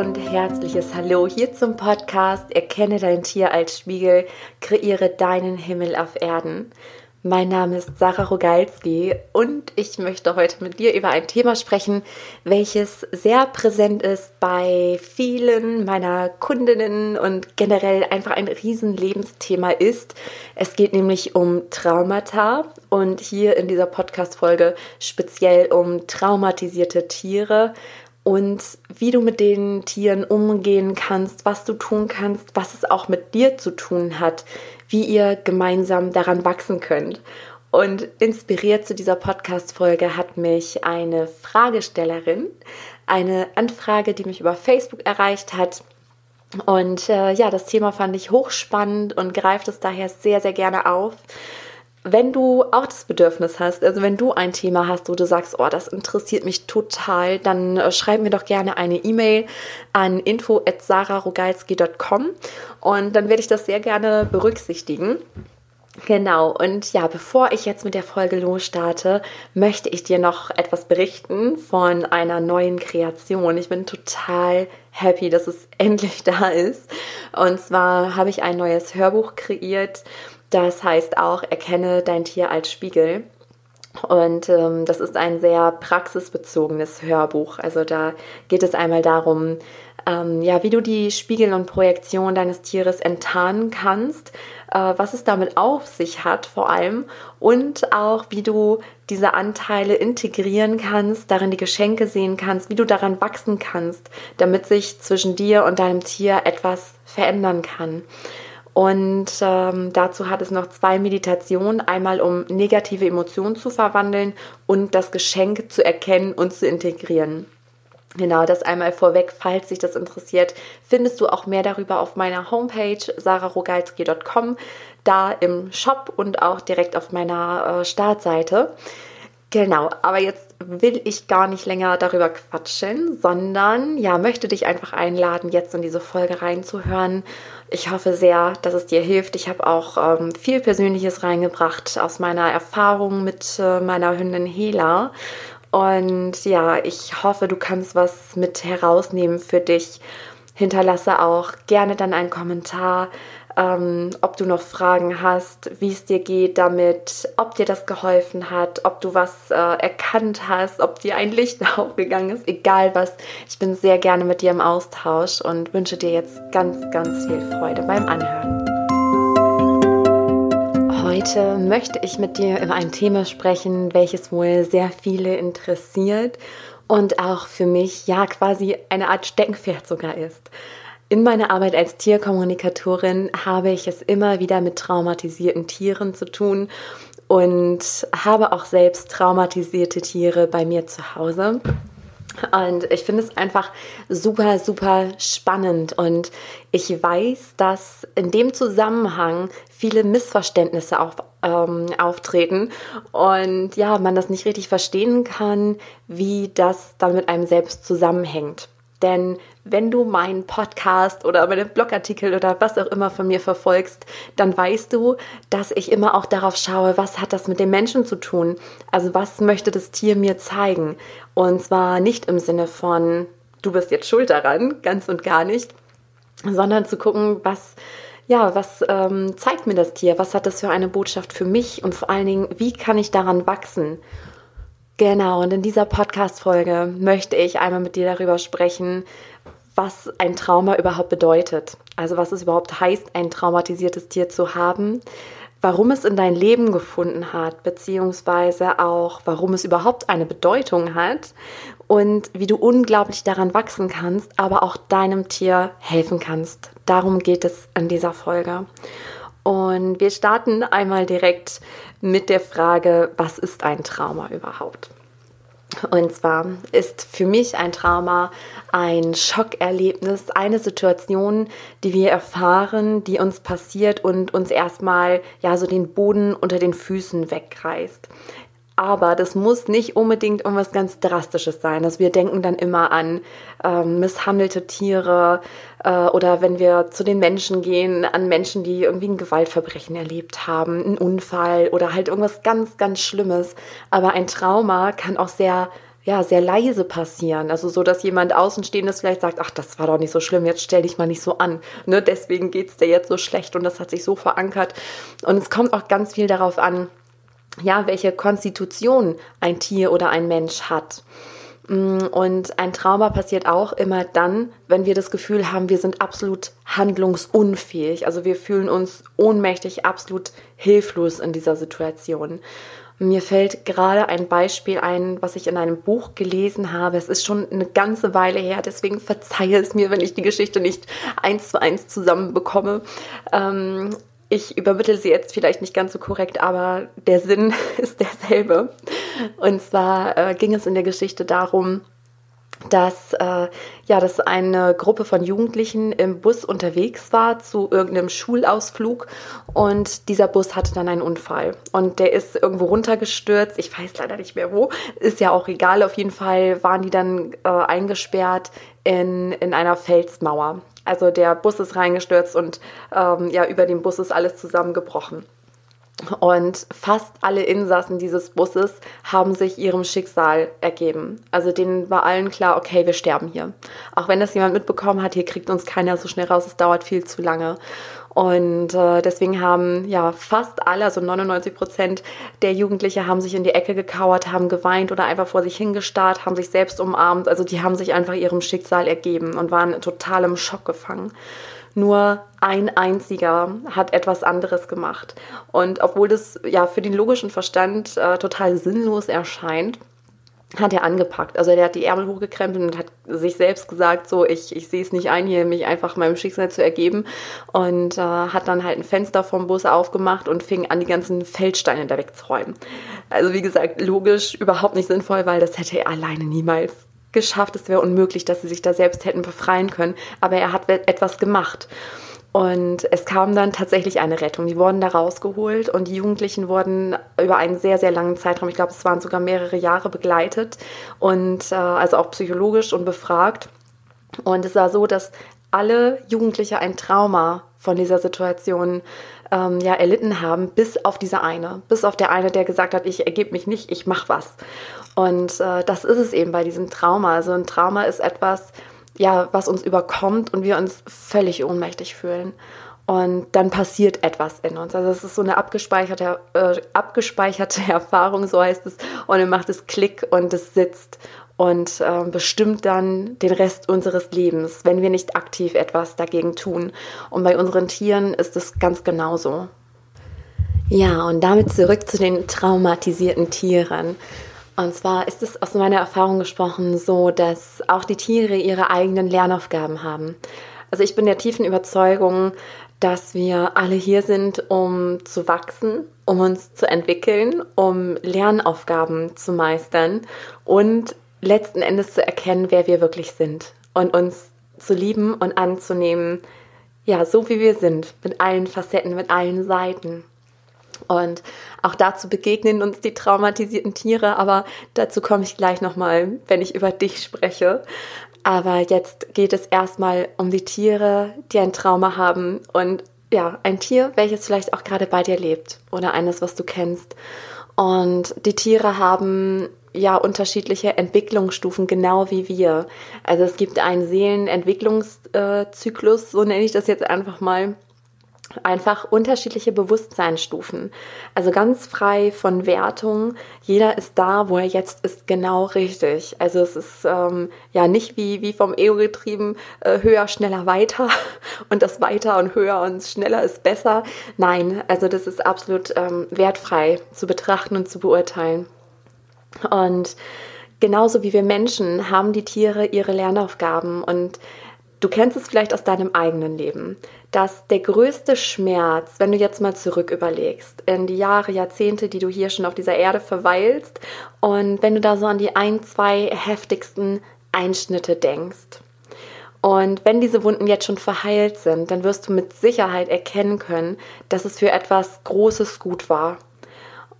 und herzliches Hallo hier zum Podcast Erkenne dein Tier als Spiegel, kreiere deinen Himmel auf Erden. Mein Name ist Sarah Rogalski und ich möchte heute mit dir über ein Thema sprechen, welches sehr präsent ist bei vielen meiner Kundinnen und generell einfach ein Riesenlebensthema ist. Es geht nämlich um Traumata und hier in dieser Podcast-Folge speziell um traumatisierte Tiere und wie du mit den Tieren umgehen kannst, was du tun kannst, was es auch mit dir zu tun hat, wie ihr gemeinsam daran wachsen könnt. Und inspiriert zu dieser Podcast-Folge hat mich eine Fragestellerin, eine Anfrage, die mich über Facebook erreicht hat. Und äh, ja, das Thema fand ich hochspannend und greift es daher sehr, sehr gerne auf wenn du auch das Bedürfnis hast, also wenn du ein Thema hast, wo du sagst, oh, das interessiert mich total, dann äh, schreib mir doch gerne eine E-Mail an info@sararogalski.com und dann werde ich das sehr gerne berücksichtigen. Genau, und ja, bevor ich jetzt mit der Folge losstarte, möchte ich dir noch etwas berichten von einer neuen Kreation. Ich bin total happy, dass es endlich da ist. Und zwar habe ich ein neues Hörbuch kreiert das heißt auch, erkenne dein Tier als Spiegel. Und ähm, das ist ein sehr praxisbezogenes Hörbuch. Also da geht es einmal darum, ähm, ja, wie du die Spiegel und Projektion deines Tieres enttarnen kannst, äh, was es damit auf sich hat vor allem und auch wie du diese Anteile integrieren kannst, darin die Geschenke sehen kannst, wie du daran wachsen kannst, damit sich zwischen dir und deinem Tier etwas verändern kann. Und ähm, dazu hat es noch zwei Meditationen, einmal um negative Emotionen zu verwandeln und das Geschenk zu erkennen und zu integrieren. Genau, das einmal vorweg, falls dich das interessiert, findest du auch mehr darüber auf meiner Homepage sararogalski.com, da im Shop und auch direkt auf meiner äh, Startseite. Genau, aber jetzt will ich gar nicht länger darüber quatschen, sondern ja, möchte dich einfach einladen, jetzt in diese Folge reinzuhören. Ich hoffe sehr, dass es dir hilft. Ich habe auch ähm, viel Persönliches reingebracht aus meiner Erfahrung mit äh, meiner Hündin Hela. Und ja, ich hoffe, du kannst was mit herausnehmen für dich. Hinterlasse auch gerne dann einen Kommentar ähm, ob du noch Fragen hast, wie es dir geht damit, ob dir das geholfen hat, ob du was äh, erkannt hast, ob dir ein Licht aufgegangen ist, egal was. Ich bin sehr gerne mit dir im Austausch und wünsche dir jetzt ganz, ganz viel Freude beim Anhören. Heute möchte ich mit dir über ein Thema sprechen, welches wohl sehr viele interessiert und auch für mich ja quasi eine Art Steckenpferd sogar ist. In meiner Arbeit als Tierkommunikatorin habe ich es immer wieder mit traumatisierten Tieren zu tun und habe auch selbst traumatisierte Tiere bei mir zu Hause. Und ich finde es einfach super, super spannend. Und ich weiß, dass in dem Zusammenhang viele Missverständnisse auf, ähm, auftreten und ja, man das nicht richtig verstehen kann, wie das dann mit einem selbst zusammenhängt. Denn wenn du meinen Podcast oder meine Blogartikel oder was auch immer von mir verfolgst, dann weißt du, dass ich immer auch darauf schaue, was hat das mit dem Menschen zu tun? Also was möchte das Tier mir zeigen? Und zwar nicht im Sinne von, du bist jetzt schuld daran, ganz und gar nicht, sondern zu gucken, was ja, was ähm, zeigt mir das Tier? Was hat das für eine Botschaft für mich? Und vor allen Dingen, wie kann ich daran wachsen? Genau, und in dieser Podcast-Folge möchte ich einmal mit dir darüber sprechen, was ein Trauma überhaupt bedeutet. Also was es überhaupt heißt, ein traumatisiertes Tier zu haben, warum es in dein Leben gefunden hat, beziehungsweise auch warum es überhaupt eine Bedeutung hat und wie du unglaublich daran wachsen kannst, aber auch deinem Tier helfen kannst. Darum geht es in dieser Folge. Und wir starten einmal direkt mit der Frage, was ist ein Trauma überhaupt? Und zwar ist für mich ein Trauma ein Schockerlebnis, eine Situation, die wir erfahren, die uns passiert und uns erstmal ja so den Boden unter den Füßen wegreißt. Aber das muss nicht unbedingt irgendwas ganz Drastisches sein. Also wir denken dann immer an ähm, misshandelte Tiere äh, oder wenn wir zu den Menschen gehen, an Menschen, die irgendwie ein Gewaltverbrechen erlebt haben, einen Unfall oder halt irgendwas ganz, ganz Schlimmes. Aber ein Trauma kann auch sehr ja, sehr leise passieren. Also so, dass jemand Außenstehendes vielleicht sagt, ach, das war doch nicht so schlimm, jetzt stell dich mal nicht so an. Ne? Deswegen geht es dir jetzt so schlecht und das hat sich so verankert. Und es kommt auch ganz viel darauf an, ja, welche Konstitution ein Tier oder ein Mensch hat. Mm, und ein Trauma passiert auch immer dann, wenn wir das Gefühl haben, wir sind absolut handlungsunfähig. Also wir fühlen uns ohnmächtig, absolut hilflos in dieser Situation. Mir fällt gerade ein Beispiel ein, was ich in einem Buch gelesen habe. Es ist schon eine ganze Weile her, deswegen verzeihe es mir, wenn ich die Geschichte nicht eins zu eins zusammenbekomme. Ähm, ich übermittle sie jetzt vielleicht nicht ganz so korrekt, aber der Sinn ist derselbe. Und zwar äh, ging es in der Geschichte darum, dass, äh, ja, dass eine Gruppe von Jugendlichen im Bus unterwegs war zu irgendeinem Schulausflug und dieser Bus hatte dann einen Unfall und der ist irgendwo runtergestürzt. Ich weiß leider nicht mehr wo, ist ja auch egal. Auf jeden Fall waren die dann äh, eingesperrt in, in einer Felsmauer. Also der Bus ist reingestürzt und ähm, ja, über dem Bus ist alles zusammengebrochen. Und fast alle Insassen dieses Busses haben sich ihrem Schicksal ergeben. Also denen war allen klar, okay, wir sterben hier. Auch wenn das jemand mitbekommen hat, hier kriegt uns keiner so schnell raus, es dauert viel zu lange. Und äh, deswegen haben ja fast alle, also 99 Prozent der Jugendlichen haben sich in die Ecke gekauert, haben geweint oder einfach vor sich hingestarrt, haben sich selbst umarmt. Also die haben sich einfach ihrem Schicksal ergeben und waren total im Schock gefangen. Nur ein einziger hat etwas anderes gemacht. Und obwohl das ja für den logischen Verstand äh, total sinnlos erscheint, hat er angepackt. Also der hat die Ärmel hochgekrempelt und hat sich selbst gesagt, so ich, ich sehe es nicht ein, hier mich einfach meinem Schicksal zu ergeben und äh, hat dann halt ein Fenster vom Bus aufgemacht und fing an, die ganzen Feldsteine da wegzuräumen. Also wie gesagt, logisch überhaupt nicht sinnvoll, weil das hätte er alleine niemals geschafft. Es wäre unmöglich, dass sie sich da selbst hätten befreien können. Aber er hat etwas gemacht. Und es kam dann tatsächlich eine Rettung. Die wurden da rausgeholt und die Jugendlichen wurden über einen sehr, sehr langen Zeitraum, ich glaube, es waren sogar mehrere Jahre begleitet und äh, also auch psychologisch und befragt. Und es war so, dass alle Jugendliche ein Trauma von dieser Situation ähm, ja erlitten haben, bis auf diese eine, bis auf der eine, der gesagt hat, ich ergebe mich nicht, ich mache was. Und äh, das ist es eben bei diesem Trauma. Also ein Trauma ist etwas, ja, was uns überkommt und wir uns völlig ohnmächtig fühlen. Und dann passiert etwas in uns. Also es ist so eine abgespeicherte, äh, abgespeicherte Erfahrung, so heißt es. Und dann macht es Klick und es sitzt und äh, bestimmt dann den Rest unseres Lebens, wenn wir nicht aktiv etwas dagegen tun. Und bei unseren Tieren ist es ganz genauso. Ja, und damit zurück zu den traumatisierten Tieren. Und zwar ist es aus meiner Erfahrung gesprochen so, dass auch die Tiere ihre eigenen Lernaufgaben haben. Also ich bin der tiefen Überzeugung, dass wir alle hier sind, um zu wachsen, um uns zu entwickeln, um Lernaufgaben zu meistern und letzten Endes zu erkennen, wer wir wirklich sind und uns zu lieben und anzunehmen, ja, so wie wir sind, mit allen Facetten, mit allen Seiten. Und auch dazu begegnen uns die traumatisierten Tiere, aber dazu komme ich gleich nochmal, wenn ich über dich spreche. Aber jetzt geht es erstmal um die Tiere, die ein Trauma haben und ja, ein Tier, welches vielleicht auch gerade bei dir lebt oder eines, was du kennst. Und die Tiere haben ja unterschiedliche Entwicklungsstufen, genau wie wir. Also es gibt einen Seelenentwicklungszyklus, so nenne ich das jetzt einfach mal einfach unterschiedliche Bewusstseinsstufen. Also ganz frei von Wertung. Jeder ist da, wo er jetzt ist, genau richtig. Also es ist ähm, ja nicht wie, wie vom Ego getrieben, äh, höher, schneller, weiter und das weiter und höher und schneller ist besser. Nein, also das ist absolut ähm, wertfrei zu betrachten und zu beurteilen. Und genauso wie wir Menschen haben die Tiere ihre Lernaufgaben und Du kennst es vielleicht aus deinem eigenen Leben, dass der größte Schmerz, wenn du jetzt mal zurück überlegst, in die Jahre, Jahrzehnte, die du hier schon auf dieser Erde verweilst, und wenn du da so an die ein, zwei heftigsten Einschnitte denkst. Und wenn diese Wunden jetzt schon verheilt sind, dann wirst du mit Sicherheit erkennen können, dass es für etwas Großes gut war.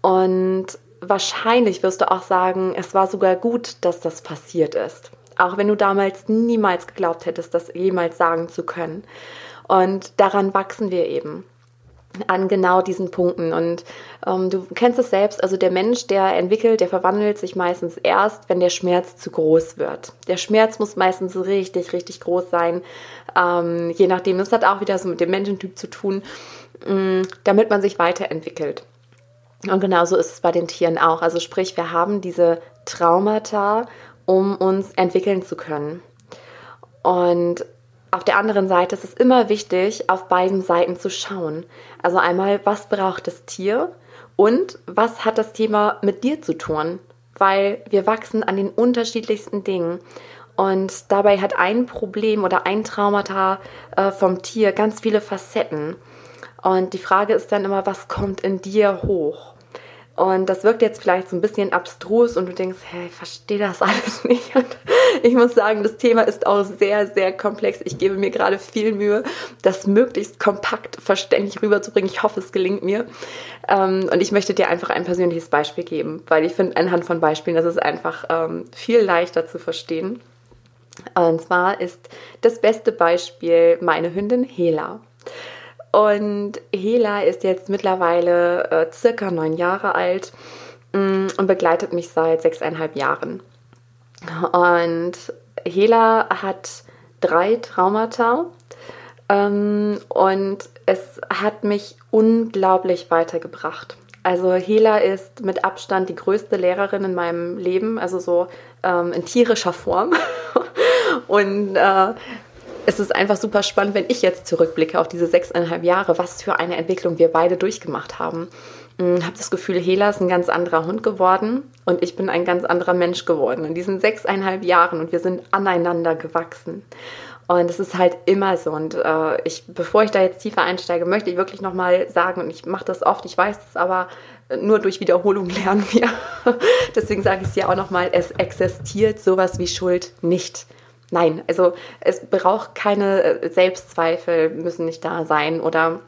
Und wahrscheinlich wirst du auch sagen, es war sogar gut, dass das passiert ist. Auch wenn du damals niemals geglaubt hättest, das jemals sagen zu können. Und daran wachsen wir eben. an genau diesen Punkten. Und ähm, du kennst es selbst, also der Mensch, der entwickelt, der verwandelt sich meistens erst, wenn der Schmerz zu groß wird. Der Schmerz muss meistens richtig, richtig groß sein, ähm, je nachdem. Das hat auch wieder so mit dem Menschentyp zu tun, mh, mm, damit man sich weiterentwickelt. Und genauso ist es bei den Tieren auch. Also sprich, wir haben diese Traumata, um uns entwickeln zu können. Und auf der anderen Seite ist es immer wichtig, auf beiden Seiten zu schauen. Also einmal, was braucht das Tier und was hat das Thema mit dir zu tun? Weil wir wachsen an den unterschiedlichsten Dingen. Und dabei hat ein Problem oder ein Traumata äh, vom Tier ganz viele Facetten. Und die Frage ist dann immer, was kommt in dir hoch? Und das wirkt jetzt vielleicht so ein bisschen abstrus und du denkst, hey, ich verstehe das alles nicht. Und ich muss sagen, das Thema ist auch sehr, sehr komplex. Ich gebe mir gerade viel Mühe, das möglichst kompakt verständlich rüberzubringen. Ich hoffe, es gelingt mir. Ähm, und ich möchte dir einfach ein persönliches Beispiel geben, weil ich finde, anhand von Beispielen, das ist einfach ähm, viel leichter zu verstehen. Und zwar ist das beste Beispiel meine Hündin Hela. Und Hela ist jetzt mittlerweile äh, circa neun Jahre alt mh, mm, und begleitet mich seit sechseinhalb Jahren. Und Hela hat drei Traumata ähm, und es hat mich unglaublich weitergebracht. Also Hela ist mit Abstand die größte Lehrerin in meinem Leben, also so ähm, in tierischer Form. und äh, es ist einfach super spannend, wenn ich jetzt zurückblicke auf diese sechseinhalb Jahre, was für eine Entwicklung wir beide durchgemacht haben. Ich hm, habe das Gefühl, Hela ist ein ganz anderer Hund geworden und ich bin ein ganz anderer Mensch geworden in diesen sechseinhalb Jahren und wir sind aneinander gewachsen. Und es ist halt immer so. Und äh, ich, bevor ich da jetzt tiefer einsteige, möchte ich wirklich nochmal sagen, und ich mache das oft, ich weiß es aber, nur durch Wiederholung lernen wir. Deswegen sage ich es ja auch nochmal, es existiert sowas wie Schuld nicht. Nein, also es braucht keine äh, Selbstzweifel, müssen nicht da sein oder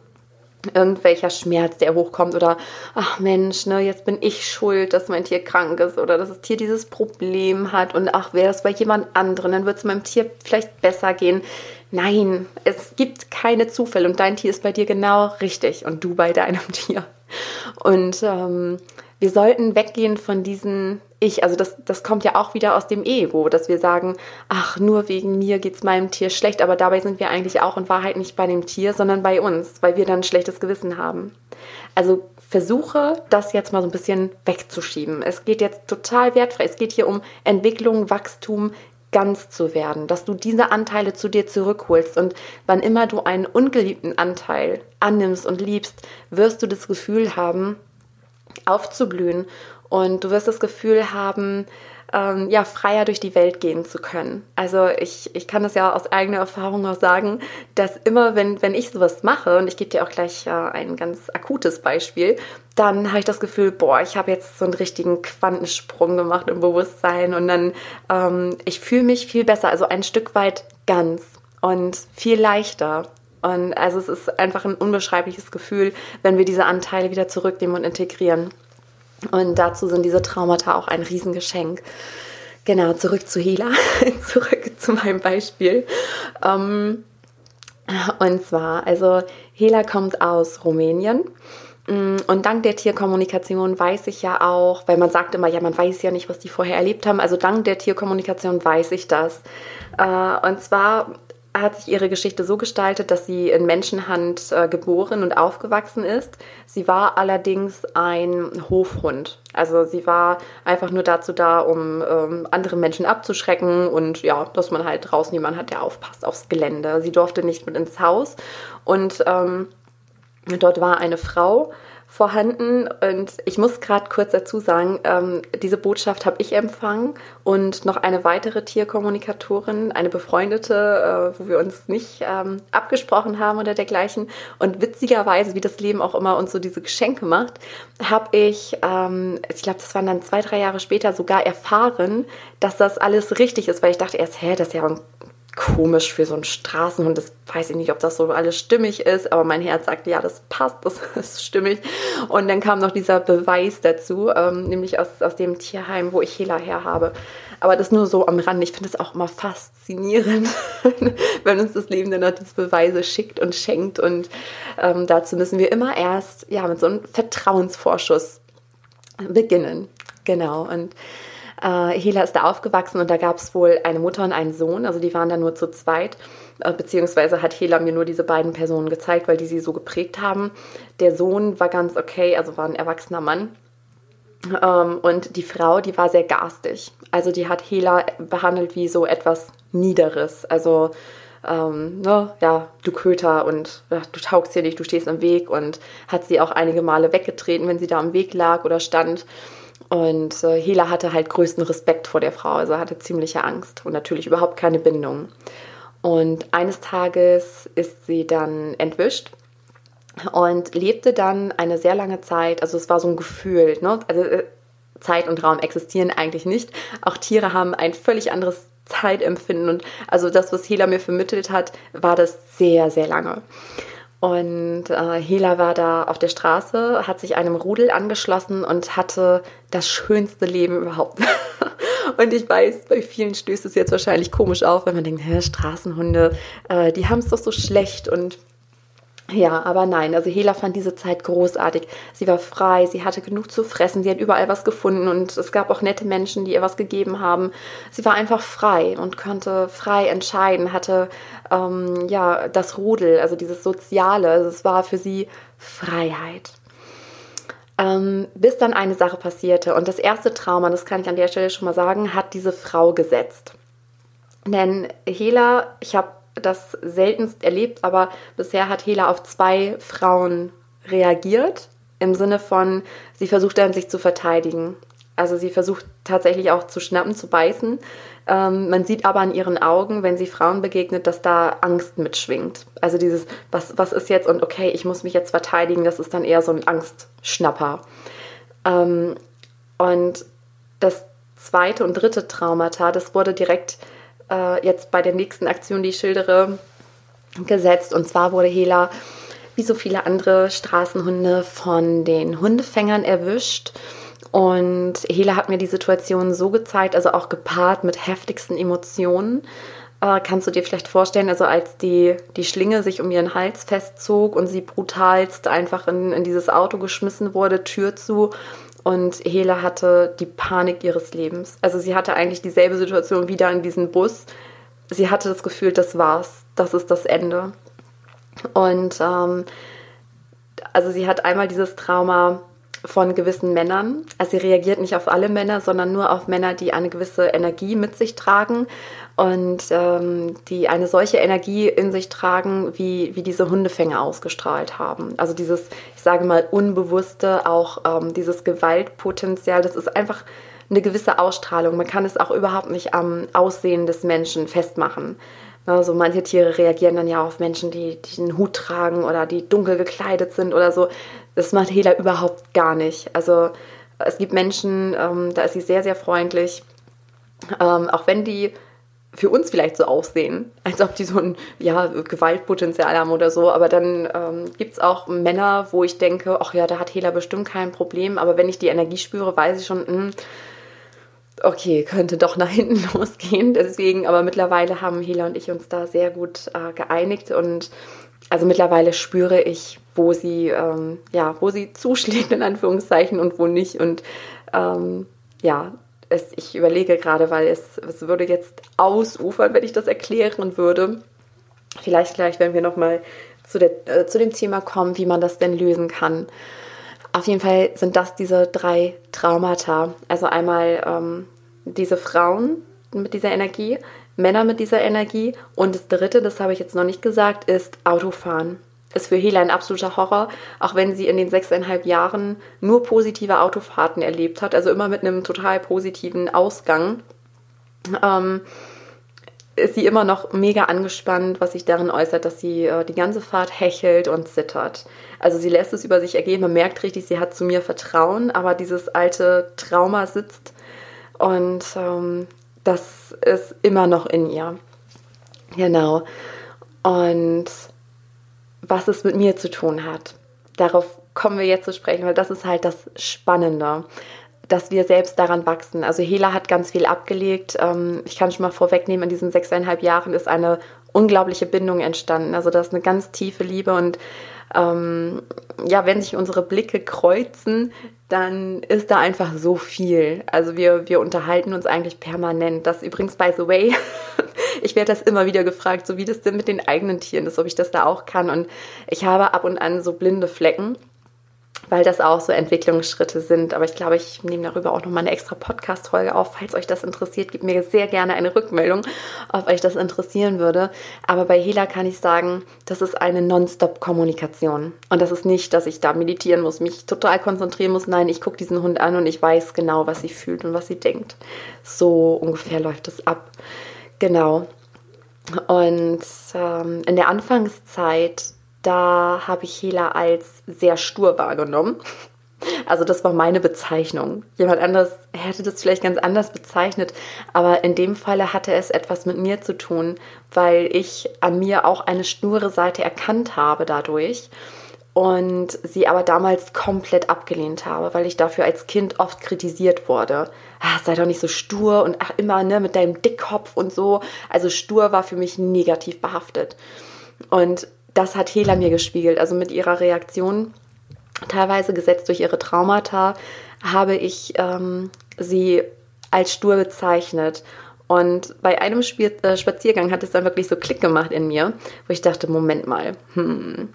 irgendwelcher Schmerz, der hochkommt oder ach Mensch, ne, jetzt bin ich schuld, dass mein Tier krank ist oder dass das Tier dieses Problem hat und ach, wäre das bei jemand anderen, dann wird es meinem Tier vielleicht besser gehen. Nein, es gibt keine Zufälle und dein Tier ist bei dir genau richtig und du bei deinem Tier. Und ähm, wir sollten weggehen von diesen Ich. Also das, das kommt ja auch wieder aus dem Ego, dass wir sagen, ach, nur wegen mir geht es meinem Tier schlecht, aber dabei sind wir eigentlich auch in Wahrheit nicht bei dem Tier, sondern bei uns, weil wir dann ein schlechtes Gewissen haben. Also versuche das jetzt mal so ein bisschen wegzuschieben. Es geht jetzt total wertfrei. Es geht hier um Entwicklung, Wachstum, ganz zu werden, dass du diese Anteile zu dir zurückholst und wann immer du einen ungeliebten Anteil annimmst und liebst, wirst du das Gefühl haben, aufzublühen und du wirst das Gefühl haben, ähm, ja, freier durch die Welt gehen zu können. Also ich, ich kann das ja aus eigener Erfahrung auch sagen, dass immer, wenn, wenn ich sowas mache, und ich gebe dir auch gleich äh, ein ganz akutes Beispiel, dann habe ich das Gefühl, boah, ich habe jetzt so einen richtigen Quantensprung gemacht im Bewusstsein und dann, ähm, ich fühle mich viel besser, also ein Stück weit ganz und viel leichter. Und also es ist einfach ein unbeschreibliches Gefühl, wenn wir diese Anteile wieder zurücknehmen und integrieren. Und dazu sind diese Traumata auch ein Riesengeschenk. Genau, zurück zu Hela, zurück zu meinem Beispiel. Ähm, und zwar, also Hela kommt aus Rumänien. Mm, und dank der Tierkommunikation weiß ich ja auch, weil man sagt immer, ja, man weiß ja nicht, was die vorher erlebt haben. Also dank der Tierkommunikation weiß ich das. Äh, und zwar hat sich ihre Geschichte so gestaltet, dass sie in Menschenhand äh, geboren und aufgewachsen ist. Sie war allerdings ein Hofhund. Also sie war einfach nur dazu da, um ähm, andere Menschen abzuschrecken und ja, dass man halt draußen jemanden hat, der aufpasst aufs Gelände. Sie durfte nicht mit ins Haus und ähm, dort war eine Frau, vorhanden. Und ich muss gerade kurz dazu sagen, ähm, diese Botschaft habe ich empfangen und noch eine weitere Tierkommunikatorin, eine befreundete, äh, wo wir uns nicht ähm, abgesprochen haben oder dergleichen. Und witzigerweise, wie das Leben auch immer uns so diese Geschenke macht, habe ich, ähm, ich glaube, das waren dann zwei, drei Jahre später sogar erfahren, dass das alles richtig ist, weil ich dachte erst, hä, das ist ja ein komisch für so einen Straßenhund. Das weiß ich nicht, ob das so alles stimmig ist, aber mein Herz sagt, ja, das passt, das ist stimmig. Und dann kam noch dieser Beweis dazu, ähm, nämlich aus, aus dem Tierheim, wo ich Hela her habe. Aber das nur so am Rand. Ich finde es auch immer faszinierend, wenn uns das Leben dann noch diese Beweise schickt und schenkt. Und ähm, dazu müssen wir immer erst ja, mit so einem Vertrauensvorschuss beginnen. Genau. Und äh, Hela ist da aufgewachsen und da gab es wohl eine Mutter und einen Sohn, also die waren da nur zu zweit. Äh, beziehungsweise hat Hela mir nur diese beiden Personen gezeigt, weil die sie so geprägt haben. Der Sohn war ganz okay, also war ein erwachsener Mann. Ähm, und die Frau, die war sehr garstig. Also die hat Hela behandelt wie so etwas Niederes. Also ähm, ne, ja, du Köter und ja, du taugst hier nicht, du stehst im Weg und hat sie auch einige Male weggetreten, wenn sie da am Weg lag oder stand. Und äh, Hela hatte halt größten Respekt vor der Frau, also hatte ziemliche Angst und natürlich überhaupt keine Bindung. Und eines Tages ist sie dann entwischt und lebte dann eine sehr lange Zeit, also es war so ein Gefühl, ne? also äh, Zeit und Raum existieren eigentlich nicht. Auch Tiere haben ein völlig anderes Zeitempfinden und also das, was Hela mir vermittelt hat, war das sehr, sehr lange. Und äh, Hela war da auf der Straße, hat sich einem Rudel angeschlossen und hatte das schönste Leben überhaupt. und ich weiß, bei vielen stößt es jetzt wahrscheinlich komisch auf, wenn man denkt, Hä, Straßenhunde, äh, die haben es doch so schlecht und ja, aber nein, also Hela fand diese Zeit großartig. Sie war frei, sie hatte genug zu fressen, sie hat überall was gefunden und es gab auch nette Menschen, die ihr was gegeben haben. Sie war einfach frei und konnte frei entscheiden, hatte ähm, ja das Rudel, also dieses Soziale. Also es war für sie Freiheit. Ähm, bis dann eine Sache passierte und das erste Trauma, das kann ich an der Stelle schon mal sagen, hat diese Frau gesetzt. Denn Hela, ich habe das seltenst erlebt, aber bisher hat Hela auf zwei Frauen reagiert, im Sinne von, sie versucht dann sich zu verteidigen. Also sie versucht tatsächlich auch zu schnappen, zu beißen. Ähm, man sieht aber an ihren Augen, wenn sie Frauen begegnet, dass da Angst mitschwingt. Also dieses, was, was ist jetzt und okay, ich muss mich jetzt verteidigen, das ist dann eher so ein Angstschnapper. Ähm, und das zweite und dritte Traumata, das wurde direkt äh, jetzt bei der nächsten Aktion, die ich schildere, gesetzt. Und zwar wurde Hela, wie so viele andere Straßenhunde, von den Hundefängern erwischt. Und Hela hat mir die Situation so gezeigt, also auch gepaart mit heftigsten Emotionen. Äh, kannst du dir vielleicht vorstellen, also als die, die Schlinge sich um ihren Hals festzog und sie brutalst einfach in, in dieses Auto geschmissen wurde, Tür zu und Hela hatte die Panik ihres Lebens. Also sie hatte eigentlich dieselbe Situation wieder in diesem Bus. Sie hatte das Gefühl, das war's, das ist das Ende. Und ähm, also sie hat einmal dieses Trauma von gewissen Männern. Also sie reagiert nicht auf alle Männer, sondern nur auf Männer, die eine gewisse Energie mit sich tragen und ähm, die eine solche Energie in sich tragen, wie, wie diese Hundefänger ausgestrahlt haben. Also dieses, ich sage mal, unbewusste, auch ähm, dieses Gewaltpotenzial, das ist einfach eine gewisse Ausstrahlung. Man kann es auch überhaupt nicht am Aussehen des Menschen festmachen. Also manche Tiere reagieren dann ja auf Menschen, die, die einen Hut tragen oder die dunkel gekleidet sind oder so. Das macht Hela überhaupt gar nicht. Also es gibt Menschen, ähm, da ist sie sehr, sehr freundlich. Ähm, auch wenn die für uns vielleicht so aussehen, als ob die so ein ja, Gewaltpotenzial haben oder so. Aber dann ähm, gibt es auch Männer, wo ich denke, ach ja, da hat Hela bestimmt kein Problem. Aber wenn ich die Energie spüre, weiß ich schon, mh, hm, okay, könnte doch nach hinten losgehen. Deswegen, aber mittlerweile haben Hela und ich uns da sehr gut äh, geeinigt und also mittlerweile spüre ich, wo sie, ähm, ja, wo sie zuschlägt, in Anführungszeichen, und wo nicht. Und ähm, ja, es, ich überlege gerade, weil es, es würde jetzt ausufern, wenn ich das erklären würde. Vielleicht gleich, wenn wir nochmal zu, äh, zu dem Thema kommen, wie man das denn lösen kann. Auf jeden Fall sind das diese drei Traumata. Also einmal ähm, diese Frauen mit dieser Energie, Männer mit dieser Energie. Und das dritte, das habe ich jetzt noch nicht gesagt, ist Autofahren. Ist für Hela ein absoluter Horror, auch wenn sie in den sechseinhalb Jahren nur positive Autofahrten erlebt hat, also immer mit einem total positiven Ausgang. Ähm, ist sie immer noch mega angespannt, was sich darin äußert, dass sie äh, die ganze Fahrt hechelt und zittert. Also sie lässt es über sich ergehen, man merkt richtig, sie hat zu mir Vertrauen, aber dieses alte Trauma sitzt und ähm, das ist immer noch in ihr. Genau. Und was es mit mir zu tun hat, darauf kommen wir jetzt zu sprechen, weil das ist halt das Spannende, dass wir selbst daran wachsen. Also Hela hat ganz viel abgelegt. Ähm, ich kann schon mal vorwegnehmen, in diesen sechseinhalb Jahren ist eine unglaubliche Bindung entstanden. Also das ist eine ganz tiefe Liebe und ähm, ja, wenn sich unsere Blicke kreuzen, dann ist da einfach so viel. Also wir, wir unterhalten uns eigentlich permanent. Das übrigens, by the way, ich werde das immer wieder gefragt, so wie das denn mit den eigenen Tieren ist, ob ich das da auch kann. Und ich habe ab und an so blinde Flecken weil das auch so Entwicklungsschritte sind. Aber ich glaube, ich nehme darüber auch nochmal eine extra Podcast-Folge auf. Falls euch das interessiert, gebt mir sehr gerne eine Rückmeldung, ob euch das interessieren würde. Aber bei Hela kann ich sagen, das ist eine Non-Stop-Kommunikation. Und das ist nicht, dass ich da meditieren muss, mich total konzentrieren muss. Nein, ich gucke diesen Hund an und ich weiß genau, was sie fühlt und was sie denkt. So ungefähr läuft es ab. Genau. Und ähm, in der Anfangszeit da habe ich Hela als sehr stur wahrgenommen. Also das war meine Bezeichnung. Jemand anderes hätte das vielleicht ganz anders bezeichnet, aber in dem Falle hatte es etwas mit mir zu tun, weil ich an mir auch eine sture Seite erkannt habe dadurch und sie aber damals komplett abgelehnt habe, weil ich dafür als Kind oft kritisiert wurde. Ah, sei doch nicht so stur und ach, immer ne, mit deinem Dickkopf und so. Also stur war für mich negativ behaftet. Und das hat Hela mir gespiegelt. Also mit ihrer Reaktion, teilweise gesetzt durch ihre Traumata, habe ich ähm, sie als stur bezeichnet. Und bei einem Spiel, äh, Spaziergang hat es dann wirklich so Klick gemacht in mir, wo ich dachte, Moment mal, hm,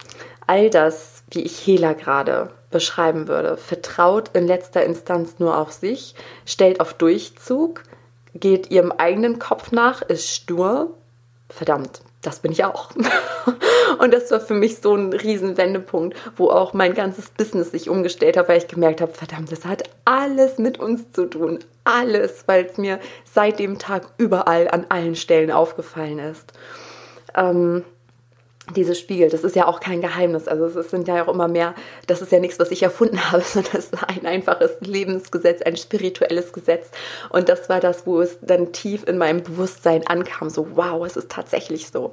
all das, wie ich Hela gerade beschreiben würde, vertraut in letzter Instanz nur auf sich, stellt auf Durchzug, geht ihrem eigenen Kopf nach, ist stur. Verdammt, das bin ich auch. und das war für mich so ein riesen Wendepunkt, wo auch mein ganzes Business sich umgestellt hat, weil ich gemerkt habe, verdammt, das hat alles mit uns zu tun. Alles, weil es mir seit dem Tag überall an allen Stellen aufgefallen ist. Ähm, diese Spiegel, das ist ja auch kein Geheimnis. Also es sind ja auch immer mehr, das ist ja nichts, was ich erfunden habe, sondern das ist ein einfaches Lebensgesetz, ein spirituelles Gesetz. Und das war das, wo es dann tief in meinem Bewusstsein ankam. So, wow, es ist tatsächlich so.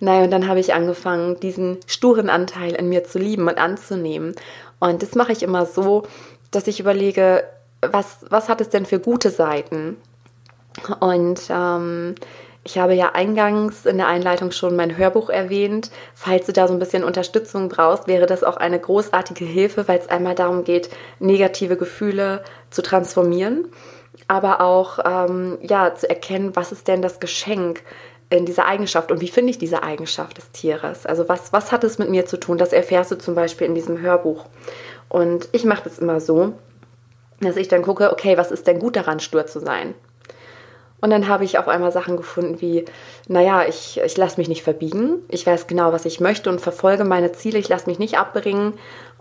Naja, und dann habe ich angefangen, diesen sturen Anteil in mir zu lieben und anzunehmen. Und das mache ich immer so, dass ich überlege, was, was hat es denn für gute Seiten? Und ähm, ich habe ja eingangs in der Einleitung schon mein Hörbuch erwähnt. Falls du da so ein bisschen Unterstützung brauchst, wäre das auch eine großartige Hilfe, weil es einmal darum geht, negative Gefühle zu transformieren, aber auch ähm, ja, zu erkennen, was ist denn das Geschenk in dieser Eigenschaft und wie finde ich diese Eigenschaft des Tieres? Also was, was hat es mit mir zu tun? Das erfährst du zum Beispiel in diesem Hörbuch. Und ich mache das immer so, dass ich dann gucke, okay, was ist denn gut daran, stur zu sein? Und dann habe ich auf einmal Sachen gefunden wie, naja, ich, ich lasse mich nicht verbiegen, ich weiß genau, was ich möchte und verfolge meine Ziele, ich lasse mich nicht abbringen.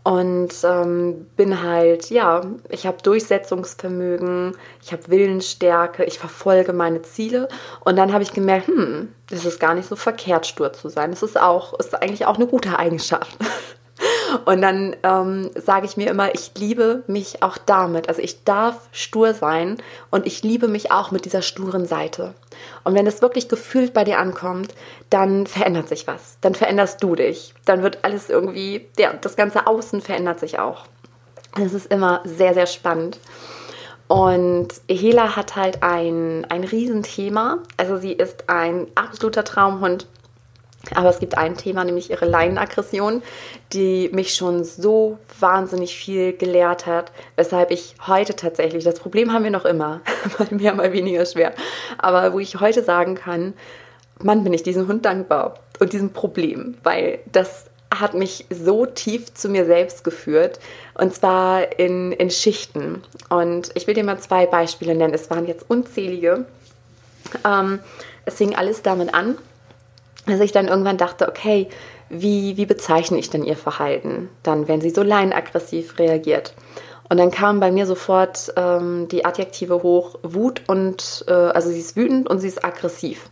Und ähm, bin halt, ja, ich habe Durchsetzungsvermögen, ich habe Willensstärke, ich verfolge meine Ziele. Und dann habe ich gemerkt, hm, das ist gar nicht so verkehrt, stur zu sein. Das ist auch, ist eigentlich auch eine gute Eigenschaft. Und dann ähm, sage ich mir immer, ich liebe mich auch damit. Also ich darf stur sein und ich liebe mich auch mit dieser sturen Seite. Und wenn es wirklich gefühlt bei dir ankommt, dann verändert sich was. Dann veränderst du dich. Dann wird alles irgendwie, ja, das ganze Außen verändert sich auch. Das ist immer sehr, sehr spannend. Und Hela hat halt ein, ein Riesenthema. Also sie ist ein absoluter Traumhund. Aber es gibt ein Thema, nämlich ihre Leinenaggression, die mich schon so wahnsinnig viel gelehrt hat, weshalb ich heute tatsächlich, das Problem haben wir noch immer, mal mehr, mal weniger schwer, aber wo ich heute sagen kann, Mann, bin ich diesem Hund dankbar und diesem Problem, weil das hat mich so tief zu mir selbst geführt und zwar in, in Schichten. Und ich will dir mal zwei Beispiele nennen. Es waren jetzt unzählige. Ähm, es fing alles damit an, dass ich dann irgendwann dachte, okay, wie, wie bezeichne ich denn ihr Verhalten dann, wenn sie so leinaggressiv reagiert? Und dann kamen bei mir sofort ähm, die Adjektive hoch, Wut und, äh, also sie ist wütend und sie ist aggressiv.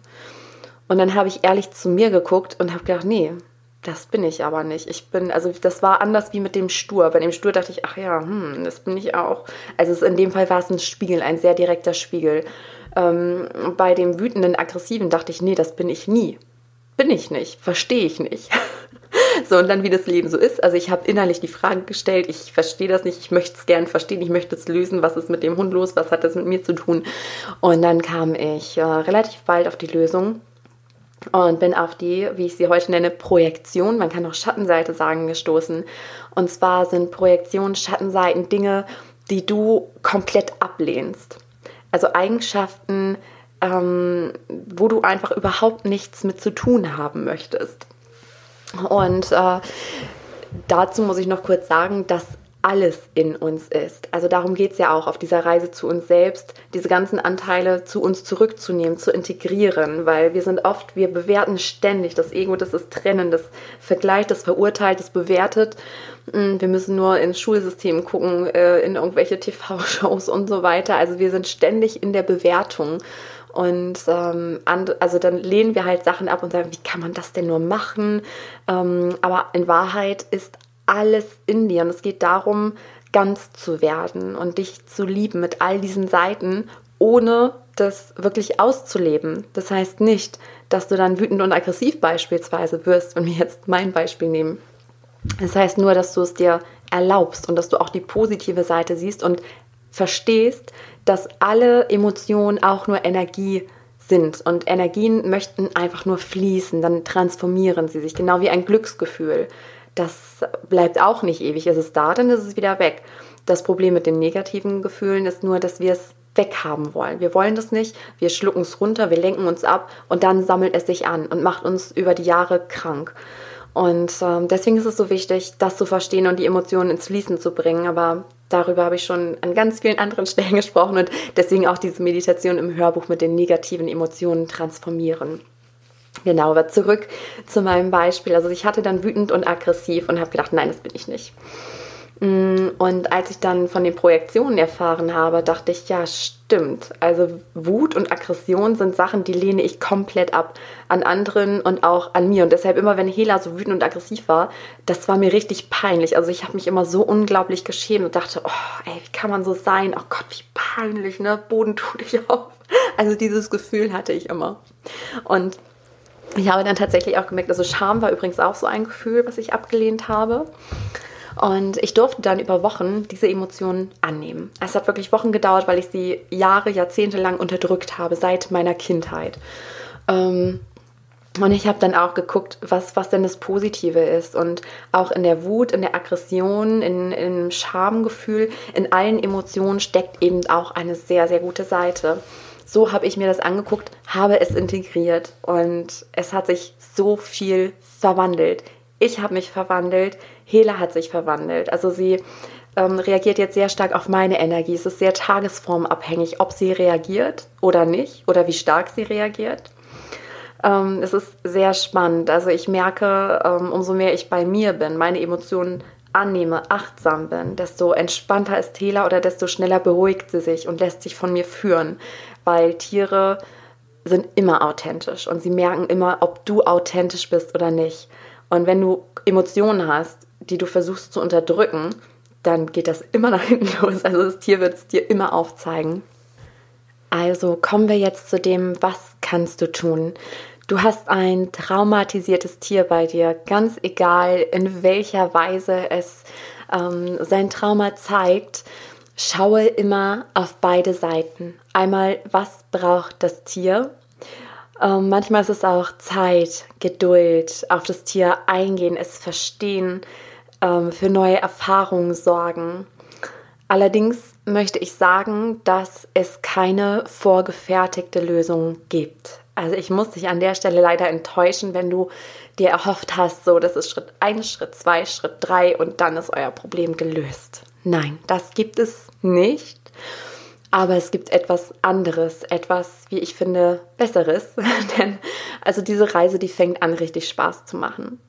Und dann habe ich ehrlich zu mir geguckt und habe gedacht, nee, das bin ich aber nicht. Ich bin, also das war anders wie mit dem Stur. Bei dem Stur dachte ich, ach ja, hm, das bin ich auch. Also es, in dem Fall war es ein Spiegel, ein sehr direkter Spiegel. Ähm, bei dem wütenden, aggressiven dachte ich, nee, das bin ich nie. Bin ich nicht, verstehe ich nicht. so, und dann wie das Leben so ist. Also ich habe innerlich die Frage gestellt, ich verstehe das nicht, ich möchte es gern verstehen, ich möchte es lösen, was ist mit dem Hund los, was hat das mit mir zu tun. Und dann kam ich äh, relativ bald auf die Lösung und bin auf die, wie ich sie heute nenne, Projektion, man kann auch Schattenseite sagen, gestoßen. Und zwar sind Projektionen, Schattenseiten Dinge, die du komplett ablehnst. Also Eigenschaften, ähm, wo du einfach überhaupt nichts mit zu tun haben möchtest. Und äh, dazu muss ich noch kurz sagen, dass alles in uns ist. Also darum geht es ja auch auf dieser Reise zu uns selbst, diese ganzen Anteile zu uns zurückzunehmen, zu integrieren, weil wir sind oft, wir bewerten ständig. Das Ego, das ist trennen, das vergleicht, das verurteilt, das bewertet. Hm, wir müssen nur ins Schulsystem gucken, äh, in irgendwelche TV-Shows und so weiter. Also wir sind ständig in der Bewertung. Und ähm, also dann lehnen wir halt Sachen ab und sagen, wie kann man das denn nur machen? Ähm, aber in Wahrheit ist alles in dir und es geht darum, ganz zu werden und dich zu lieben mit all diesen Seiten, ohne das wirklich auszuleben. Das heißt nicht, dass du dann wütend und aggressiv beispielsweise wirst, wenn wir jetzt mein Beispiel nehmen. Das heißt nur, dass du es dir erlaubst und dass du auch die positive Seite siehst und verstehst, dass alle Emotionen auch nur Energie sind und Energien möchten einfach nur fließen, dann transformieren sie sich, genau wie ein Glücksgefühl das bleibt auch nicht ewig. Ist es da, dann ist es wieder weg. Das Problem mit den negativen Gefühlen ist nur, dass wir es weghaben wollen. Wir wollen das nicht, wir schlucken es runter, wir lenken uns ab und dann sammelt es sich an und macht uns über die Jahre krank. Und ähm, deswegen ist es so wichtig, das zu verstehen und die Emotionen ins Fließen zu bringen. Aber darüber habe ich schon an ganz vielen anderen Stellen gesprochen und deswegen auch diese Meditation im Hörbuch mit den negativen Emotionen transformieren. Genau, aber zurück zu meinem Beispiel. Also ich hatte dann wütend und aggressiv und habe gedacht, nein, das bin ich nicht. Mm, und als ich dann von den Projektionen erfahren habe, dachte ich, ja, stimmt. Also Wut und Aggression sind Sachen, die lehne ich komplett ab an anderen und auch an mir. Und deshalb immer, wenn Hela so wütend und aggressiv war, das war mir richtig peinlich. Also ich habe mich immer so unglaublich geschämt und dachte, oh, ey, wie kann man so sein? Oh Gott, wie peinlich, ne? Boden tut dich auf. Also dieses Gefühl hatte ich immer. Und ich habe dann tatsächlich auch gemerkt, also Scham war übrigens auch so ein Gefühl, was ich abgelehnt habe. Und ich durfte dann über Wochen diese Emotionen annehmen. Es hat wirklich Wochen gedauert, weil ich sie Jahre, Jahrzehnte lang unterdrückt habe, seit meiner Kindheit. Ähm, und ich habe dann auch geguckt, was, was denn das Positive ist. Und auch in der Wut, in der Aggression, in, im Schamgefühl, in allen Emotionen steckt eben auch eine sehr, sehr gute Seite so habe ich mir das angeguckt, habe es integriert und es hat sich so viel verwandelt. Ich habe mich verwandelt, Hela hat sich verwandelt. Also sie ähm, reagiert jetzt sehr stark auf meine Energie. Es ist sehr tagesformabhängig, ob sie reagiert oder nicht oder wie stark sie reagiert. Ähm, es ist sehr spannend. Also ich merke, ähm, umso mehr ich bei mir bin, meine Emotionen annehme, achtsam bin, desto entspannter ist Hela oder desto schneller beruhigt sie sich und lässt sich von mir führen weil Tiere sind immer authentisch und sie merken immer, ob du authentisch bist oder nicht. Und wenn du Emotionen hast, die du versuchst zu unterdrücken, dann geht das immer nach hinten los. Also das Tier wird es dir immer aufzeigen. Also kommen wir jetzt zu dem, was kannst du tun? Du hast ein traumatisiertes Tier bei dir, ganz egal in welcher Weise es ähm, sein Trauma zeigt. Schaue immer auf beide Seiten. Einmal, was braucht das Tier? Ähm, manchmal ist es auch Zeit, Geduld, auf das Tier eingehen, es verstehen, ähm, für neue Erfahrungen sorgen. Allerdings möchte ich sagen, dass es keine vorgefertigte Lösung gibt. Also ich muss dich an der Stelle leider enttäuschen, wenn du dir erhofft hast, so das ist Schritt 1, Schritt 2, Schritt 3 und dann ist euer Problem gelöst. Nein, das gibt es nicht. Aber es gibt etwas anderes, etwas, wie ich finde, besseres. Denn also diese Reise, die fängt an, richtig Spaß zu machen.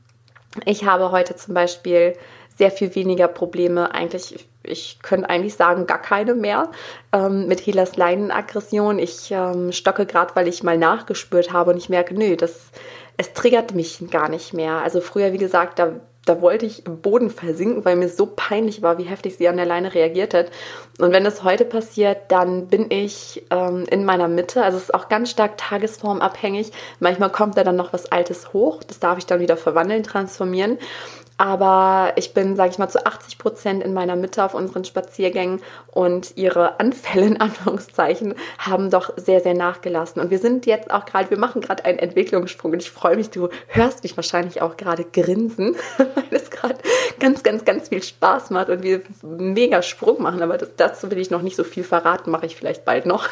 Ich habe heute zum Beispiel sehr viel weniger Probleme, eigentlich, ich, könnte eigentlich sagen, gar keine mehr ähm, mit Helas Leinenaggression. Ich ähm, stocke gerade, weil ich mal nachgespürt habe und ich merke, nö, das, es triggert mich gar nicht mehr. Also früher, wie gesagt, da da wollte ich im Boden versinken, weil mir so peinlich war, wie heftig sie an der Leine reagiert hat. Und wenn das heute passiert, dann bin ich ähm, in meiner Mitte. Also es ist auch ganz stark tagesformabhängig. Manchmal kommt da dann noch was Altes hoch. Das darf ich dann wieder verwandeln, transformieren. Aber ich bin, sage ich mal, zu 80 Prozent in meiner Mitte auf unseren Spaziergängen und ihre Anfälle in Anführungszeichen haben doch sehr, sehr nachgelassen. Und wir sind jetzt auch gerade, wir machen gerade einen Entwicklungssprung und ich freue mich, du hörst mich wahrscheinlich auch gerade grinsen, weil es gerade ganz, ganz, ganz viel Spaß macht und wir einen mega Sprung machen. Aber das, dazu will ich noch nicht so viel verraten, mache ich vielleicht bald noch.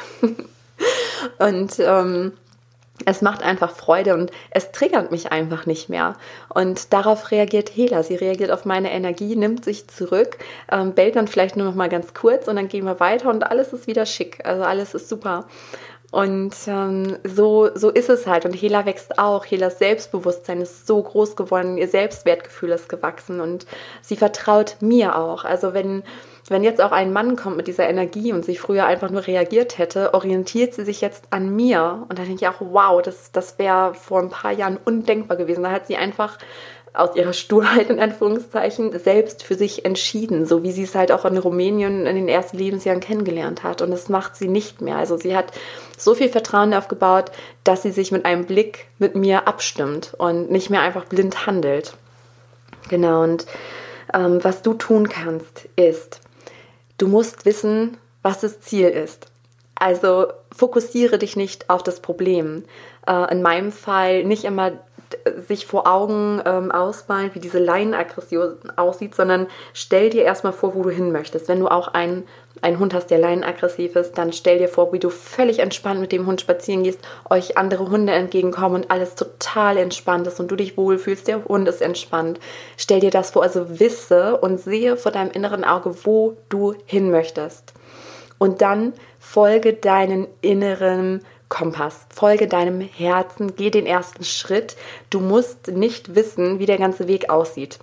und ähm, es macht einfach Freude und es triggert mich einfach nicht mehr. Und darauf reagiert Hela. Sie reagiert auf meine Energie, nimmt sich zurück, ähm, bellt dann vielleicht nur noch mal ganz kurz und dann gehen wir weiter und alles ist wieder schick. Also alles ist super. Und ähm, so, so ist es halt. Und Hela wächst auch. Helas Selbstbewusstsein ist so groß geworden. Ihr Selbstwertgefühl ist gewachsen. Und sie vertraut mir auch. Also wenn wenn jetzt auch ein Mann kommt mit dieser Energie und sich früher einfach nur reagiert hätte, orientiert sie sich jetzt an mir. Und da denke ich auch, wow, das, das wäre vor ein paar Jahren undenkbar gewesen. Da hat sie einfach aus ihrer Sturheit in Anführungszeichen selbst für sich entschieden, so wie sie es halt auch in Rumänien in den ersten Lebensjahren kennengelernt hat. Und das macht sie nicht mehr. Also sie hat so viel Vertrauen aufgebaut, dass sie sich mit einem Blick mit mir abstimmt und nicht mehr einfach blind handelt. Genau, und ähm, was du tun kannst, ist, Du musst wissen, was das Ziel ist. Also fokussiere dich nicht auf das Problem. Äh, in meinem Fall nicht immer sich vor Augen ähm, ausmalen, wie diese Leinenaggression aussieht, sondern stell dir erstmal vor, wo du hin möchtest. Wenn du auch einen, einen Hund hast, der leinenaggressiv ist, dann stell dir vor, wie du völlig entspannt mit dem Hund spazieren gehst, euch andere Hunde entgegenkommen und alles total entspannt ist und du dich wohlfühlst, der Hund ist entspannt. Stell dir das vor, also wisse und sehe vor deinem inneren Auge, wo du hin möchtest. Und dann folge deinen inneren Kompass. Folge deinem Herzen, geh den ersten Schritt. Du musst nicht wissen, wie der ganze Weg aussieht.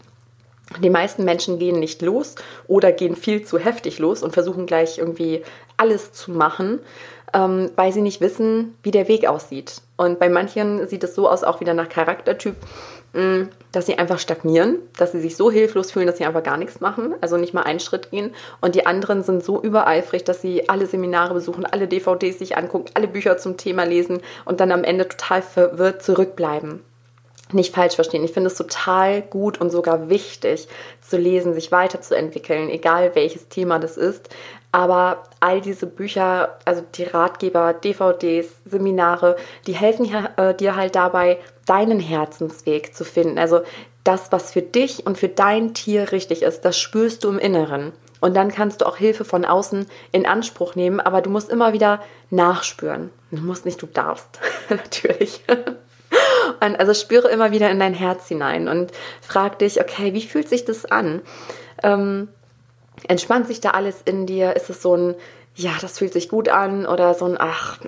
Die meisten Menschen gehen nicht los oder gehen viel zu heftig los und versuchen gleich irgendwie alles zu machen, ähm, weil sie nicht wissen, wie der Weg aussieht. Und bei manchen sieht es so aus, auch wieder nach Charaktertyp. Mm, dass sie einfach stagnieren, dass sie sich so hilflos fühlen, dass sie einfach gar nichts machen, also nicht mal einen Schritt gehen. Und die anderen sind so übereifrig, dass sie alle Seminare besuchen, alle DVDs sich angucken, alle Bücher zum Thema lesen und dann am Ende total verwirrt zurückbleiben. Nicht falsch verstehen. Ich finde es total gut und sogar wichtig zu lesen, sich weiterzuentwickeln, egal welches Thema das ist. Aber all diese Bücher, also die Ratgeber, DVDs, Seminare, die helfen äh, dir halt dabei, deinen Herzensweg zu finden. Also das, was für dich und für dein Tier richtig ist, das spürst du im Inneren. Und dann kannst du auch Hilfe von außen in Anspruch nehmen, aber du musst immer wieder nachspüren. Du musst nicht, du darfst, natürlich. Und also spüre immer wieder in dein Herz hinein und frag dich, okay, wie fühlt sich das an? Ähm, entspannt sich da alles in dir? Ist es so ein, ja, das fühlt sich gut an oder so ein, ach,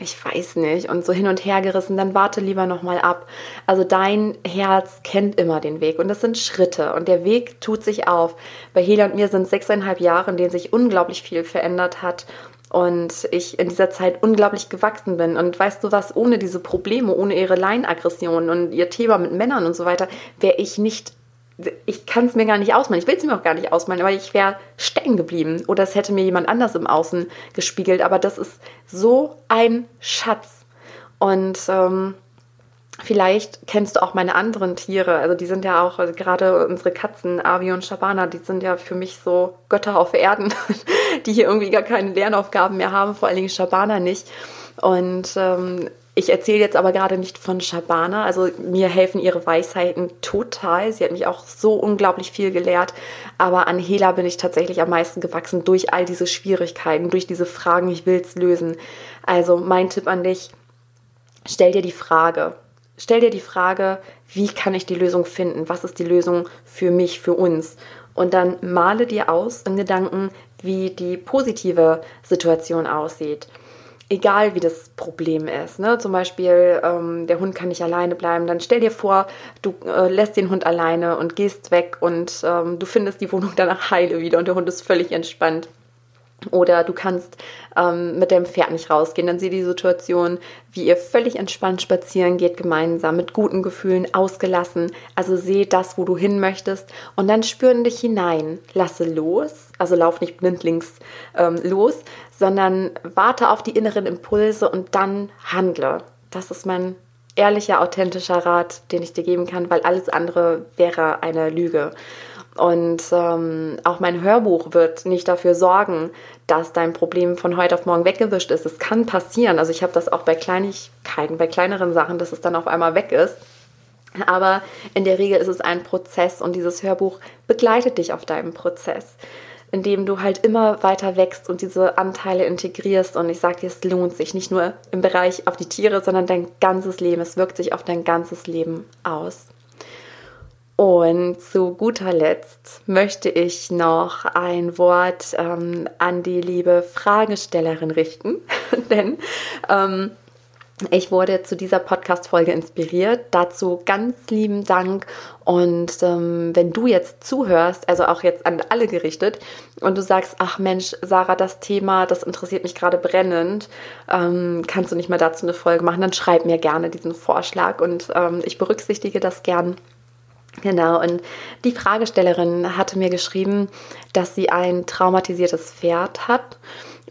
ich weiß nicht und so hin und her gerissen, dann warte lieber nochmal ab. Also dein Herz kennt immer den Weg und das sind Schritte und der Weg tut sich auf. Bei Hela und mir sind sechseinhalb Jahre, in denen sich unglaublich viel verändert hat und ich in dieser Zeit unglaublich gewachsen bin. Und weißt du was, ohne diese Probleme, ohne ihre Leinenaggression und ihr Thema mit Männern und so weiter, wäre ich nicht ich kann es mir gar nicht ausmalen. Ich will es mir auch gar nicht ausmalen, aber ich wäre stecken geblieben oder es hätte mir jemand anders im Außen gespiegelt. Aber das ist so ein Schatz. Und ähm, vielleicht kennst du auch meine anderen Tiere. Also die sind ja auch, also gerade unsere Katzen, Avi und Shabana, die sind ja für mich so Götter auf Erden, die hier irgendwie gar keine Lernaufgaben mehr haben, vor allen Dingen Shabana nicht. Und ähm, ich erzähle jetzt aber gerade nicht von Shabana. Also mir helfen ihre Weisheiten total. Sie hat mich auch so unglaublich viel gelehrt. Aber an Hela bin ich tatsächlich am meisten gewachsen durch all diese Schwierigkeiten, durch diese Fragen, ich will es lösen. Also mein Tipp an dich, stell dir die Frage. Stell dir die Frage, wie kann ich die Lösung finden? Was ist die Lösung für mich, für uns? Und dann male dir aus in Gedanken, wie die positive Situation aussieht egal wie das Problem ist. Ne? Zum Beispiel, ähm, der Hund kann nicht alleine bleiben. Dann stell dir vor, du äh, lässt den Hund alleine und gehst weg und ähm, du findest die Wohnung danach heile wieder und der Hund ist völlig entspannt. Oder du kannst ähm, mit deinem Pferd nicht rausgehen. Dann sieh die Situation, wie ihr völlig entspannt spazieren geht, gemeinsam, mit guten Gefühlen, ausgelassen. Also seh das, wo du hin möchtest. Und dann spüren dich hinein. Lasse los. Also lauf nicht blindlings ähm, los, sondern warte auf die inneren Impulse und dann handle. Das ist mein ehrlicher, authentischer Rat, den ich dir geben kann, weil alles andere wäre eine Lüge. Und ähm, auch mein Hörbuch wird nicht dafür sorgen, dass dein Problem von heute auf morgen weggewischt ist. Es kann passieren. Also ich habe das auch bei Kleinigkeiten, bei kleineren Sachen, dass es dann auf einmal weg ist. Aber in der Regel ist es ein Prozess und dieses Hörbuch begleitet dich auf deinem Prozess, indem du halt immer weiter wächst und diese Anteile integrierst. Und ich sage dir, es lohnt sich nicht nur im Bereich auf die Tiere, sondern dein ganzes Leben. Es wirkt sich auf dein ganzes Leben aus. Und zu guter Letzt möchte ich noch ein Wort ähm, an die liebe Fragestellerin richten, denn ähm, ich wurde zu dieser Podcast-Folge inspiriert. Dazu ganz lieben Dank. Und ähm, wenn du jetzt zuhörst, also auch jetzt an alle gerichtet, und du sagst, ach Mensch, Sarah, das Thema, das interessiert mich gerade brennend, ähm, kannst du nicht mal dazu eine Folge machen, dann schreib mir gerne diesen Vorschlag und ähm, ich berücksichtige das gern Genau, und die Fragestellerin hatte mir geschrieben, dass sie ein traumatisiertes Pferd hat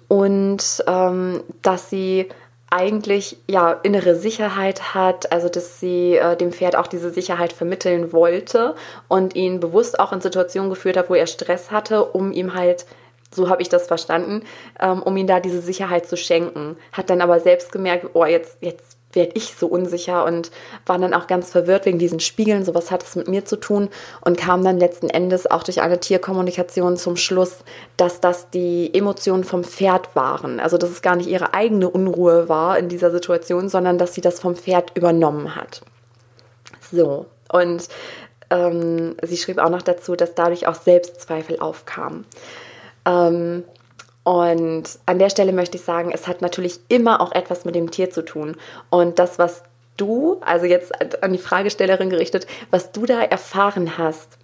und ähm, dass sie eigentlich ja innere Sicherheit hat, also dass sie äh, dem Pferd auch diese Sicherheit vermitteln wollte und ihn bewusst auch in Situationen geführt hat, wo er Stress hatte, um ihm halt so habe ich das verstanden, ähm, um ihm da diese Sicherheit zu schenken. Hat dann aber selbst gemerkt, oh, jetzt, jetzt werde ich so unsicher und war dann auch ganz verwirrt wegen diesen Spiegeln, so was hat es mit mir zu tun und kam dann letzten Endes auch durch eine Tierkommunikation zum Schluss, dass das die Emotionen vom Pferd waren. Also dass es gar nicht ihre eigene Unruhe war in dieser Situation, sondern dass sie das vom Pferd übernommen hat. So, und ähm, sie schrieb auch noch dazu, dass dadurch auch Selbstzweifel aufkamen. Ähm, und an der Stelle möchte ich sagen, es hat natürlich immer auch etwas mit dem Tier zu tun. Und das, was du, also jetzt an die Fragestellerin gerichtet, was du da erfahren hast,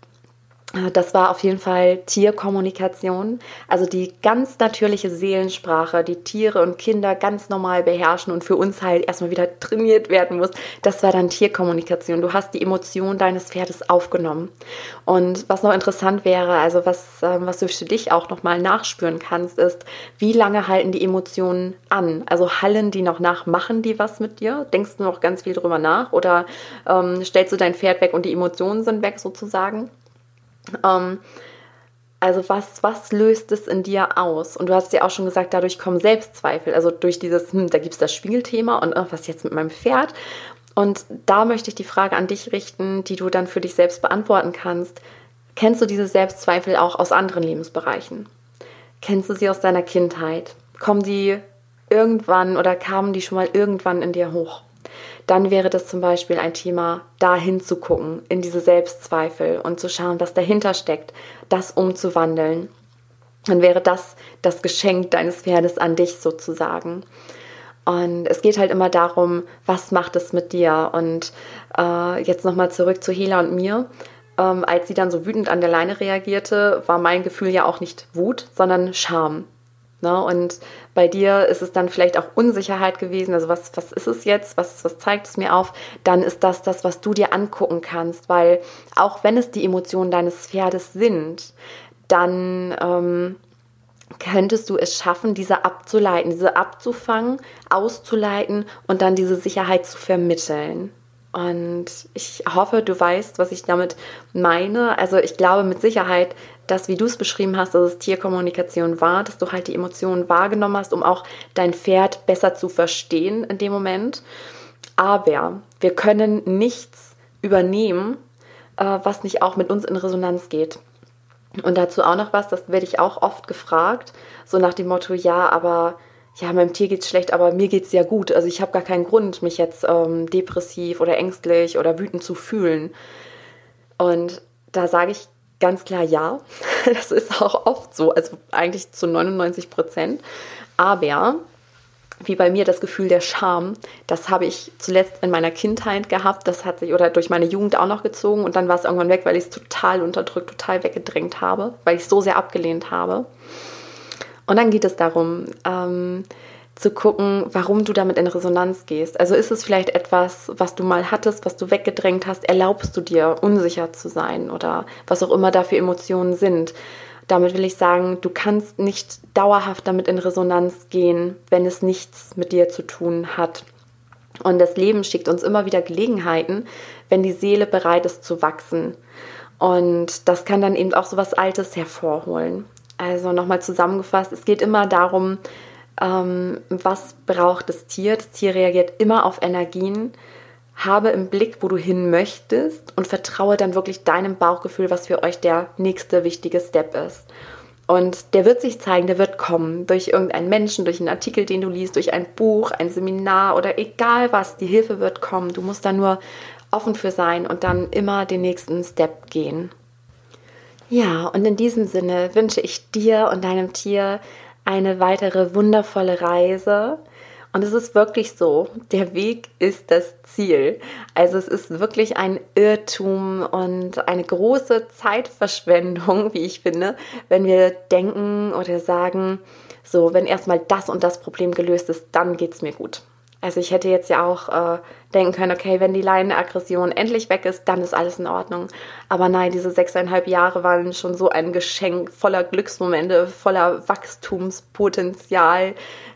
das war auf jeden Fall Tierkommunikation, also die ganz natürliche Seelensprache, die Tiere und Kinder ganz normal beherrschen und für uns halt erstmal wieder trainiert werden muss. Das war dann Tierkommunikation. Du hast die Emotion deines Pferdes aufgenommen. Und was noch interessant wäre, also was, ähm, was du für dich auch nochmal nachspüren kannst, ist, wie lange halten die Emotionen an? Also hallen die noch nach, machen die was mit dir? Denkst du noch ganz viel drüber nach oder ähm, stellst du dein Pferd weg und die Emotionen sind weg sozusagen? Ähm, also was, was löst es in dir aus? Und du hast ja auch schon gesagt, dadurch kommen Selbstzweifel. Also durch dieses, hm, da gibt es das Spiegelthema und oh, was jetzt mit meinem Pferd? Und da möchte ich die Frage an dich richten, die du dann für dich selbst beantworten kannst. Kennst du diese Selbstzweifel auch aus anderen Lebensbereichen? Kennst du sie aus deiner Kindheit? Kommen die irgendwann oder kamen die schon mal irgendwann in dir hoch? Dann wäre das zum Beispiel ein Thema, da hinzugucken, in diese Selbstzweifel und zu schauen, was dahinter steckt, das umzuwandeln. Dann wäre das das Geschenk deines Pferdes an dich sozusagen. Und es geht halt immer darum, was macht es mit dir? Und äh, jetzt nochmal zurück zu Hela und mir. Ähm, als sie dann so wütend an der Leine reagierte, war mein Gefühl ja auch nicht Wut, sondern Scham. Ne? Und bei dir ist es dann vielleicht auch Unsicherheit gewesen. Also was, was ist es jetzt? Was, was zeigt es mir auf? Dann ist das das, was du dir angucken kannst, weil auch wenn es die Emotionen deines Pferdes sind, dann ähm, könntest du es schaffen, diese abzuleiten, diese abzufangen, auszuleiten und dann diese Sicherheit zu vermitteln. Und ich hoffe, du weißt, was ich damit meine. Also ich glaube mit Sicherheit, dass, wie du es beschrieben hast, dass es Tierkommunikation war, dass du halt die Emotionen wahrgenommen hast, um auch dein Pferd besser zu verstehen in dem Moment. Aber wir können nichts übernehmen, äh, was nicht auch mit uns in Resonanz geht. Und dazu auch noch was, das werde ich auch oft gefragt, so nach dem Motto, ja, aber ja, meinem Tier geht's schlecht, aber mir geht's ja gut. Also ich habe gar keinen Grund, mich jetzt ähm, depressiv oder ängstlich oder wütend zu fühlen. Und da sage ich ganz klar ja. Das ist auch oft so, also eigentlich zu 99 Prozent. Aber wie bei mir das Gefühl der Scham, das habe ich zuletzt in meiner Kindheit gehabt, das hat sich oder durch meine Jugend auch noch gezogen und dann war es irgendwann weg, weil ich es total unterdrückt, total weggedrängt habe, weil ich es so sehr abgelehnt habe. Und dann geht es darum, ähm, zu gucken, warum du damit in Resonanz gehst. Also ist es vielleicht etwas, was du mal hattest, was du weggedrängt hast, erlaubst du dir, unsicher zu sein oder was auch immer da für Emotionen sind. Damit will ich sagen, du kannst nicht dauerhaft damit in Resonanz gehen, wenn es nichts mit dir zu tun hat. Und das Leben schickt uns immer wieder Gelegenheiten, wenn die Seele bereit ist zu wachsen. Und das kann dann eben auch so was Altes hervorholen. Also nochmal zusammengefasst, es geht immer darum, ähm, was braucht das Tier. Das Tier reagiert immer auf Energien. Habe im Blick, wo du hin möchtest und vertraue dann wirklich deinem Bauchgefühl, was für euch der nächste wichtige Step ist. Und der wird sich zeigen, der wird kommen durch irgendeinen Menschen, durch einen Artikel, den du liest, durch ein Buch, ein Seminar oder egal was. Die Hilfe wird kommen. Du musst da nur offen für sein und dann immer den nächsten Step gehen. Ja, und in diesem Sinne wünsche ich dir und deinem Tier eine weitere wundervolle Reise. Und es ist wirklich so, der Weg ist das Ziel. Also es ist wirklich ein Irrtum und eine große Zeitverschwendung, wie ich finde, wenn wir denken oder sagen, so, wenn erstmal das und das Problem gelöst ist, dann geht es mir gut. Also ich hätte jetzt ja auch äh, denken können, okay, wenn die Leinenaggression endlich weg ist, dann ist alles in Ordnung. Aber nein, diese sechseinhalb Jahre waren schon so ein Geschenk voller Glücksmomente, voller Wachstumspotenzial.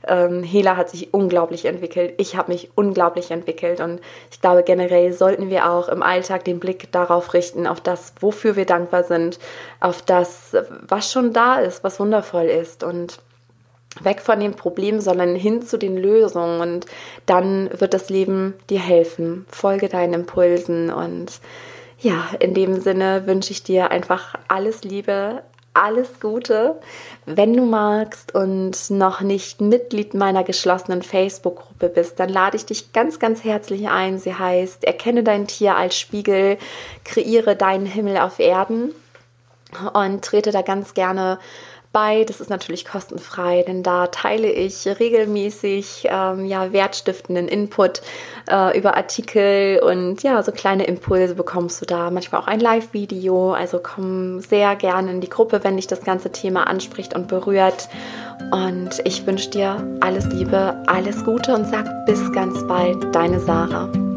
Ähm, Hela hat sich unglaublich entwickelt. Ich habe mich unglaublich entwickelt. Und ich glaube, generell sollten wir auch im Alltag den Blick darauf richten, auf das, wofür wir dankbar sind, auf das, was schon da ist, was wundervoll ist. Und weg von den Problemen, sondern hin zu den Lösungen. Und dann wird das Leben dir helfen. Folge deinen Impulsen. Und ja, in dem Sinne wünsche ich dir einfach alles Liebe, alles Gute. Wenn du magst und noch nicht Mitglied meiner geschlossenen Facebook-Gruppe bist, dann lade ich dich ganz, ganz herzlich ein. Sie heißt Erkenne dein Tier als Spiegel, kreiere deinen Himmel auf Erden und trete da ganz gerne bei. Das ist natürlich kostenfrei, denn da teile ich regelmäßig ähm, ja, wertstiftenden Input äh, über Artikel und ja, so kleine Impulse bekommst du da. Manchmal auch ein Live-Video. Also komm sehr gerne in die Gruppe, wenn dich das ganze Thema anspricht und berührt. Und ich wünsche dir alles Liebe, alles Gute und sag bis ganz bald, deine Sarah.